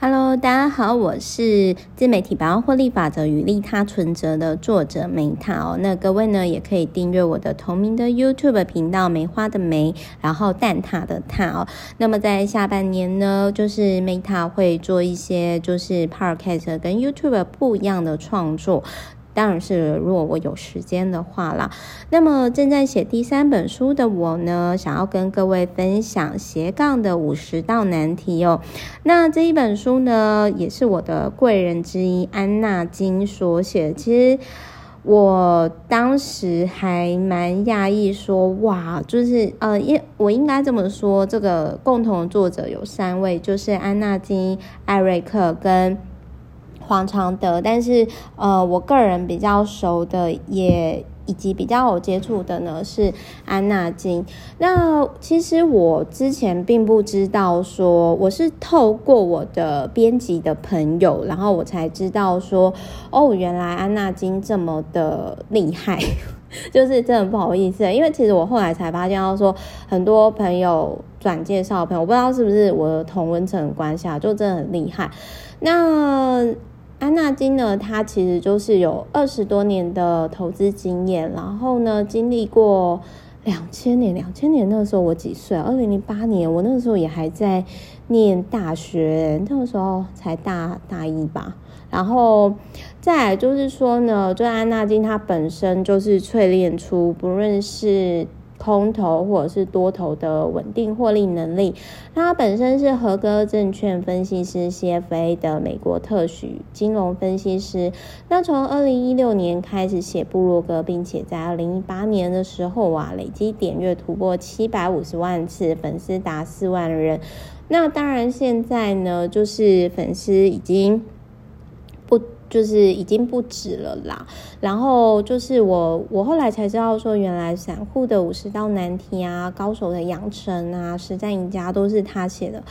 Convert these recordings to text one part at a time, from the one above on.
Hello，大家好，我是自媒体百万获利法则与利他存折的作者梅塔哦。那各位呢，也可以订阅我的同名的 YouTube 频道“梅花的梅”，然后蛋挞的挞哦。那么在下半年呢，就是梅塔会做一些就是 Podcast 跟 YouTube 不一样的创作。当然是，如果我有时间的话啦。那么正在写第三本书的我呢，想要跟各位分享斜杠的五十道难题哦。那这一本书呢，也是我的贵人之一安纳金所写。其实我当时还蛮讶异，说哇，就是呃，应我应该这么说，这个共同作者有三位，就是安纳金、艾瑞克跟。黄常德，但是呃，我个人比较熟的也以及比较有接触的呢是安娜金。那其实我之前并不知道说，我是透过我的编辑的朋友，然后我才知道说，哦，原来安娜金这么的厉害，就是真的不好意思，因为其实我后来才发现到说，很多朋友转介绍朋友，我不知道是不是我的同温层关系啊，就真的很厉害。那安纳金呢，他其实就是有二十多年的投资经验，然后呢，经历过两千年，两千年那个时候我几岁？二零零八年，我那个时候也还在念大学，那个时候才大大一吧。然后再来就是说呢，就安纳金他本身就是淬炼出，不论是空头或者是多头的稳定获利能力，他本身是合格证券分析师 CFA 的美国特许金融分析师。那从二零一六年开始写部落格，并且在二零一八年的时候啊，累积点阅突破七百五十万次，粉丝达四万人。那当然现在呢，就是粉丝已经。就是已经不止了啦，然后就是我，我后来才知道说，原来散户的五十道难题啊，高手的养成啊，实战赢家都是他写的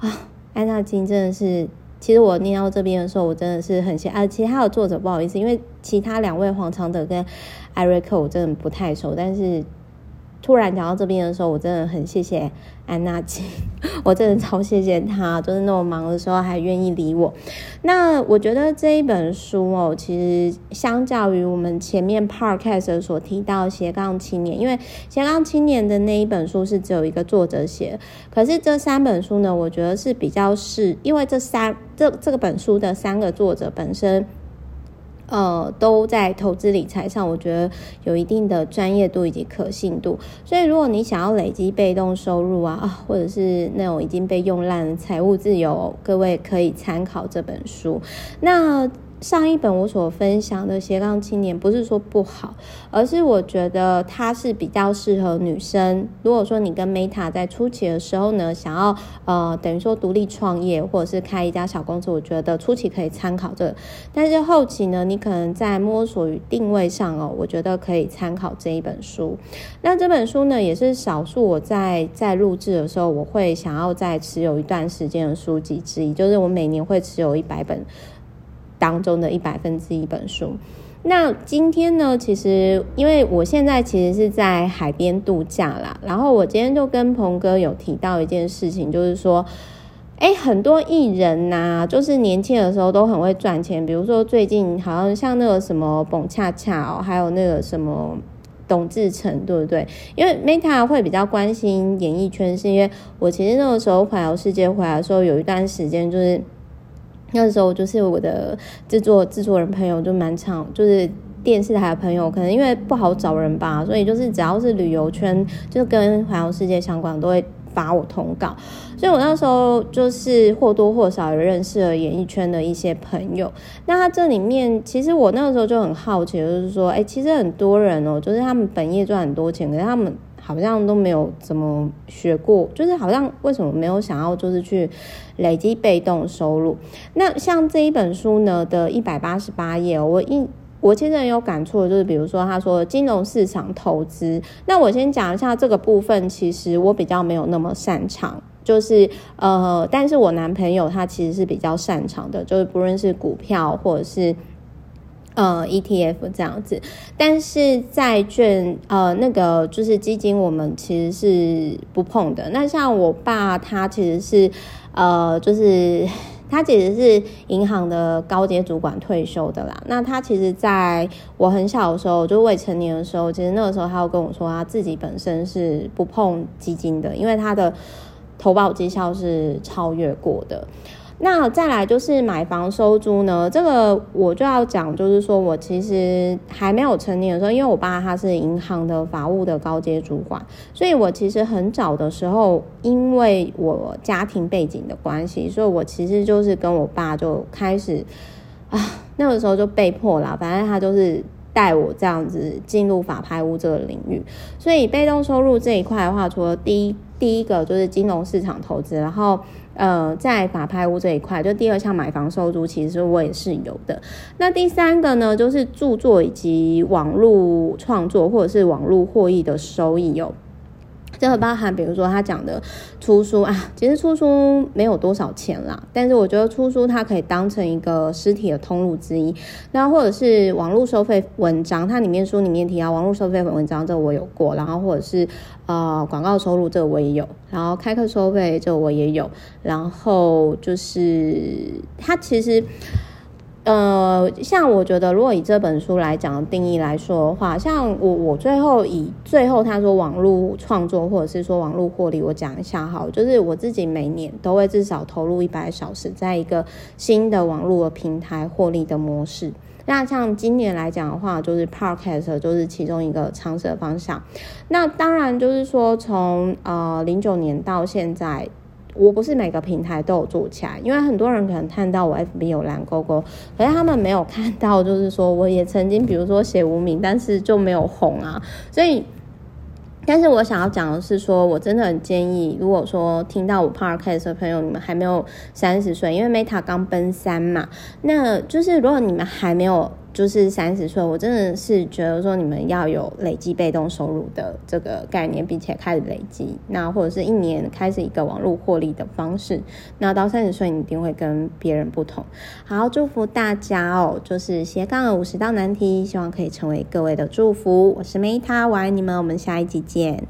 啊。安娜金真的是，其实我念到这边的时候，我真的是很谢啊。其他的作者不好意思，因为其他两位黄常德跟艾瑞克我真的不太熟，但是。突然讲到这边的时候，我真的很谢谢安娜金，我真的超谢谢他，就是那么忙的时候还愿意理我。那我觉得这一本书哦，其实相较于我们前面 podcast 所提到斜杠青年，因为斜杠青年的那一本书是只有一个作者写，可是这三本书呢，我觉得是比较是，因为这三这这个本书的三个作者本身。呃，都在投资理财上，我觉得有一定的专业度以及可信度。所以，如果你想要累积被动收入啊，或者是那种已经被用烂的财务自由，各位可以参考这本书。那。上一本我所分享的斜杠青年，不是说不好，而是我觉得它是比较适合女生。如果说你跟 Meta 在初期的时候呢，想要呃等于说独立创业或者是开一家小公司，我觉得初期可以参考这。但是后期呢，你可能在摸索与定位上哦，我觉得可以参考这一本书。那这本书呢，也是少数我在在录制的时候，我会想要再持有一段时间的书籍之一，就是我每年会持有一百本。当中的一百分之一本书。那今天呢，其实因为我现在其实是在海边度假啦，然后我今天就跟鹏哥有提到一件事情，就是说，诶，很多艺人呐，就是年轻的时候都很会赚钱，比如说最近好像像那个什么蹦恰恰哦，还有那个什么董志成，对不对？因为 Meta 会比较关心演艺圈，是因为我其实那个时候环游世界回来的时候，有一段时间就是。那时候就是我的制作制作人朋友就蛮常，就是电视台的朋友，可能因为不好找人吧，所以就是只要是旅游圈，就跟环游世界相关，都会发我通告。所以我那时候就是或多或少有认识了演艺圈的一些朋友。那他这里面，其实我那个时候就很好奇，就是说，哎，其实很多人哦，就是他们本业赚很多钱，可是他们。好像都没有怎么学过，就是好像为什么没有想要就是去累积被动收入？那像这一本书呢的一百八十八页，我一我其实很有感触，就是比如说他说金融市场投资，那我先讲一下这个部分，其实我比较没有那么擅长，就是呃，但是我男朋友他其实是比较擅长的，就是不论是股票或者是。呃，ETF 这样子，但是债券呃，那个就是基金，我们其实是不碰的。那像我爸，他其实是呃，就是。他其实是银行的高阶主管退休的啦。那他其实在我很小的时候，就未成年的时候，其实那个时候他有跟我说，他自己本身是不碰基金的，因为他的投保绩效是超越过的。那再来就是买房收租呢，这个我就要讲，就是说我其实还没有成年的时候，因为我爸他是银行的法务的高阶主管，所以我其实很早的时候，因为我家庭背景的关系，所以我其实就是跟我爸就开始啊，那个时候就被迫啦，反正他就是带我这样子进入法拍屋这个领域，所以被动收入这一块的话，除了第一第一个就是金融市场投资，然后。呃，在法拍屋这一块，就第二项买房收租，其实我也是有的。那第三个呢，就是著作以及网络创作或者是网络获益的收益有。这个包含，比如说他讲的出书啊，其实出书没有多少钱啦，但是我觉得出书它可以当成一个实体的通路之一。那或者是网络收费文章，它里面书里面提到网络收费文章，这个我有过，然后或者是呃广告收入，这个我也有，然后开课收费这个我也有，然后就是它其实。呃，像我觉得，如果以这本书来讲的定义来说的话，像我我最后以最后他说网络创作或者是说网络获利，我讲一下哈，就是我自己每年都会至少投入一百小时，在一个新的网络的平台获利的模式。那像今年来讲的话，就是 Podcast 就是其中一个尝试的方向。那当然就是说从呃零九年到现在。我不是每个平台都有做起来，因为很多人可能看到我 FB 有蓝勾勾，可是他们没有看到，就是说我也曾经，比如说写无名，但是就没有红啊。所以，但是我想要讲的是说，我真的很建议，如果说听到我 Podcast 的朋友，你们还没有三十岁，因为 Meta 刚奔三嘛，那就是如果你们还没有。就是三十岁，我真的是觉得说你们要有累积被动收入的这个概念，并且开始累积，那或者是一年开始一个网络获利的方式，那到三十岁你一定会跟别人不同。好，祝福大家哦，就是斜杠五十道难题，希望可以成为各位的祝福。我是 Meta，我爱你们，我们下一集见。